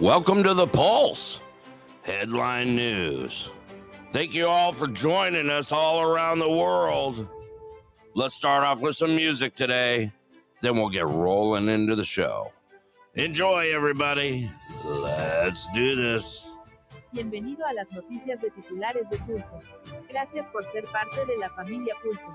Welcome to the Pulse Headline News. Thank you all for joining us all around the world. Let's start off with some music today, then we'll get rolling into the show. Enjoy, everybody. Let's do this. Bienvenido a las noticias de titulares de Pulso. Gracias por ser parte de la familia Pulso.